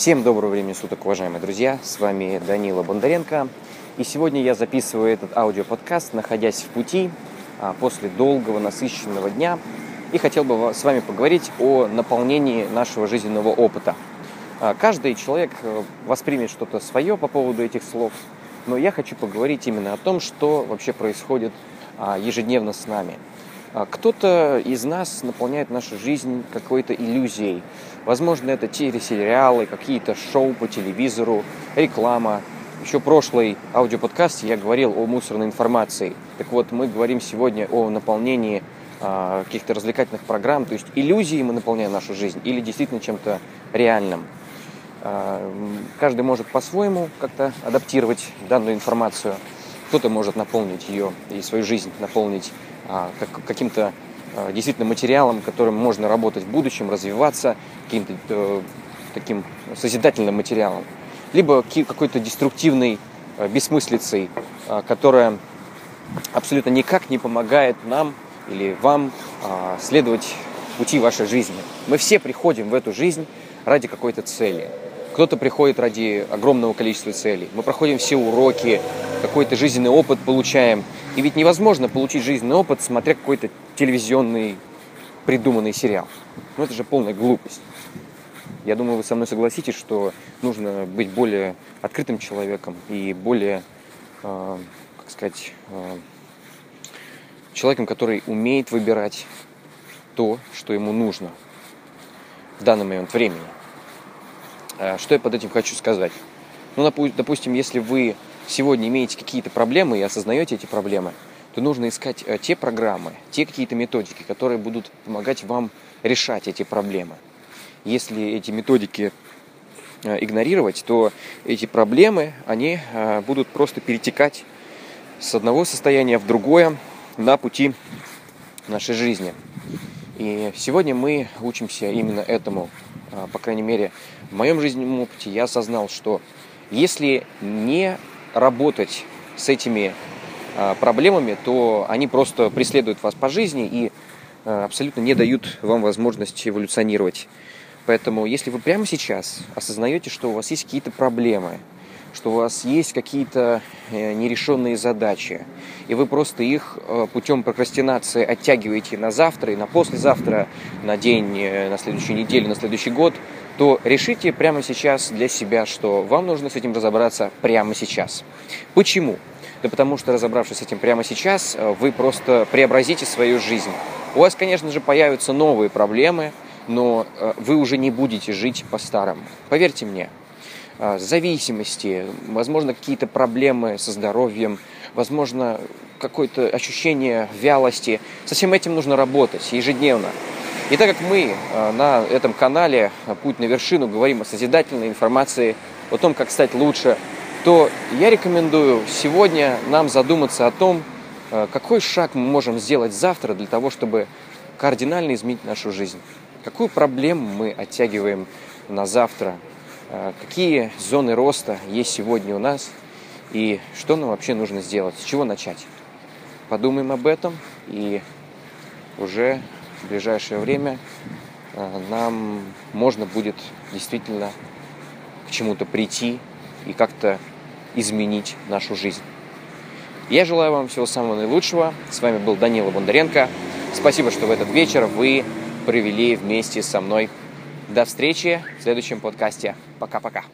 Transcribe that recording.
Всем доброго времени суток, уважаемые друзья! С вами Данила Бондаренко. И сегодня я записываю этот аудиоподкаст, находясь в пути а, после долгого, насыщенного дня. И хотел бы с вами поговорить о наполнении нашего жизненного опыта. А, каждый человек э, воспримет что-то свое по поводу этих слов, но я хочу поговорить именно о том, что вообще происходит а, ежедневно с нами – кто-то из нас наполняет нашу жизнь какой-то иллюзией. Возможно, это телесериалы, какие-то шоу по телевизору, реклама. Еще прошлый аудиоподкаст я говорил о мусорной информации. Так вот, мы говорим сегодня о наполнении а, каких-то развлекательных программ. То есть иллюзией мы наполняем нашу жизнь или действительно чем-то реальным. А, каждый может по-своему как-то адаптировать данную информацию. Кто-то может наполнить ее и свою жизнь наполнить а, как, каким-то а, действительно материалом, которым можно работать в будущем, развиваться, каким-то э, таким созидательным материалом, либо какой-то деструктивной э, бессмыслицей, э, которая абсолютно никак не помогает нам или вам следовать пути вашей жизни. Мы все приходим в эту жизнь ради какой-то цели. Кто-то приходит ради огромного количества целей. Мы проходим все уроки, какой-то жизненный опыт получаем – и ведь невозможно получить жизненный опыт, смотря какой-то телевизионный придуманный сериал. Ну это же полная глупость. Я думаю, вы со мной согласитесь, что нужно быть более открытым человеком и более, э, как сказать, э, человеком, который умеет выбирать то, что ему нужно в данный момент времени. Э, что я под этим хочу сказать? Ну, допустим, если вы сегодня имеете какие-то проблемы и осознаете эти проблемы, то нужно искать э, те программы, те какие-то методики, которые будут помогать вам решать эти проблемы. Если эти методики э, игнорировать, то эти проблемы, они будут просто перетекать с одного состояния в другое на пути нашей жизни. И сегодня мы учимся именно этому. По крайней мере, в моем жизненном опыте я осознал, что если не работать с этими а, проблемами, то они просто преследуют вас по жизни и а, абсолютно не дают вам возможность эволюционировать. Поэтому, если вы прямо сейчас осознаете, что у вас есть какие-то проблемы, что у вас есть какие-то э, нерешенные задачи, и вы просто их э, путем прокрастинации оттягиваете на завтра и на послезавтра, на день, э, на следующую неделю, на следующий год, то решите прямо сейчас для себя, что вам нужно с этим разобраться прямо сейчас. Почему? Да потому что, разобравшись с этим прямо сейчас, вы просто преобразите свою жизнь. У вас, конечно же, появятся новые проблемы, но вы уже не будете жить по-старому. Поверьте мне, зависимости, возможно, какие-то проблемы со здоровьем, возможно, какое-то ощущение вялости. Со всем этим нужно работать ежедневно. И так как мы а, на этом канале «Путь на вершину» говорим о созидательной информации, о том, как стать лучше, то я рекомендую сегодня нам задуматься о том, а, какой шаг мы можем сделать завтра для того, чтобы кардинально изменить нашу жизнь. Какую проблему мы оттягиваем на завтра, а, какие зоны роста есть сегодня у нас и что нам вообще нужно сделать, с чего начать. Подумаем об этом и уже в ближайшее время а, нам можно будет действительно к чему-то прийти и как-то изменить нашу жизнь. Я желаю вам всего самого наилучшего. С вами был Данила Бондаренко. Спасибо, что в этот вечер вы провели вместе со мной. До встречи в следующем подкасте. Пока-пока.